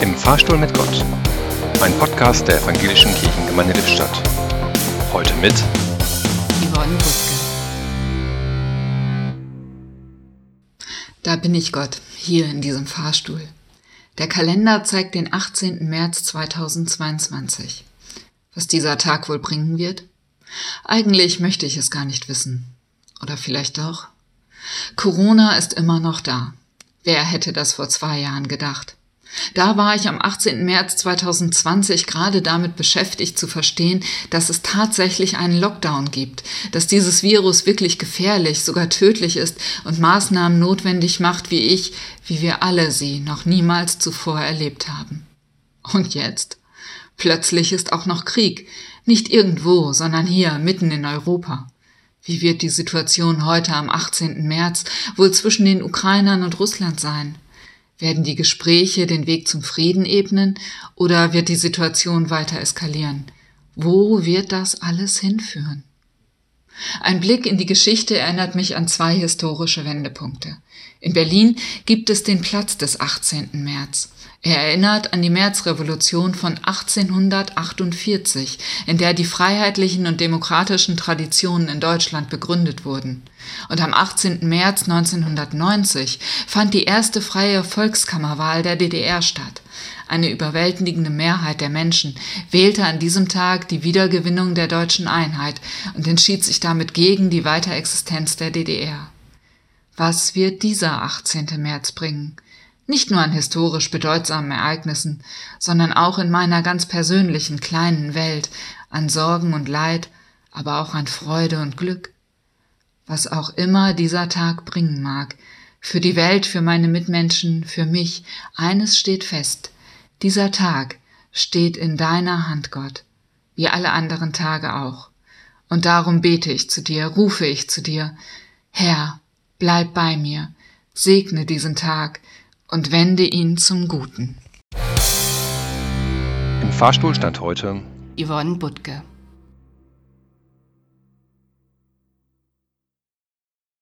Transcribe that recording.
Im Fahrstuhl mit Gott. Ein Podcast der Evangelischen Kirchengemeinde Lippstadt. Heute mit Yvonne Butke. Da bin ich Gott, hier in diesem Fahrstuhl. Der Kalender zeigt den 18. März 2022. Was dieser Tag wohl bringen wird? Eigentlich möchte ich es gar nicht wissen. Oder vielleicht doch? Corona ist immer noch da. Wer hätte das vor zwei Jahren gedacht? Da war ich am 18. März 2020 gerade damit beschäftigt zu verstehen, dass es tatsächlich einen Lockdown gibt, dass dieses Virus wirklich gefährlich, sogar tödlich ist und Maßnahmen notwendig macht, wie ich, wie wir alle sie noch niemals zuvor erlebt haben. Und jetzt? Plötzlich ist auch noch Krieg, nicht irgendwo, sondern hier, mitten in Europa. Wie wird die Situation heute am 18. März wohl zwischen den Ukrainern und Russland sein? Werden die Gespräche den Weg zum Frieden ebnen oder wird die Situation weiter eskalieren? Wo wird das alles hinführen? Ein Blick in die Geschichte erinnert mich an zwei historische Wendepunkte. In Berlin gibt es den Platz des 18. März. Er erinnert an die Märzrevolution von 1848, in der die freiheitlichen und demokratischen Traditionen in Deutschland begründet wurden. Und am 18. März 1990 fand die erste freie Volkskammerwahl der DDR statt. Eine überwältigende Mehrheit der Menschen wählte an diesem Tag die Wiedergewinnung der deutschen Einheit und entschied sich damit gegen die Weiterexistenz der DDR. Was wird dieser 18. März bringen? Nicht nur an historisch bedeutsamen Ereignissen, sondern auch in meiner ganz persönlichen kleinen Welt, an Sorgen und Leid, aber auch an Freude und Glück. Was auch immer dieser Tag bringen mag, für die Welt, für meine Mitmenschen, für mich, eines steht fest. Dieser Tag steht in deiner Hand, Gott, wie alle anderen Tage auch. Und darum bete ich zu dir, rufe ich zu dir, Herr, bleib bei mir, segne diesen Tag, und wende ihn zum Guten. Im Fahrstuhl stand heute Yvonne Butke.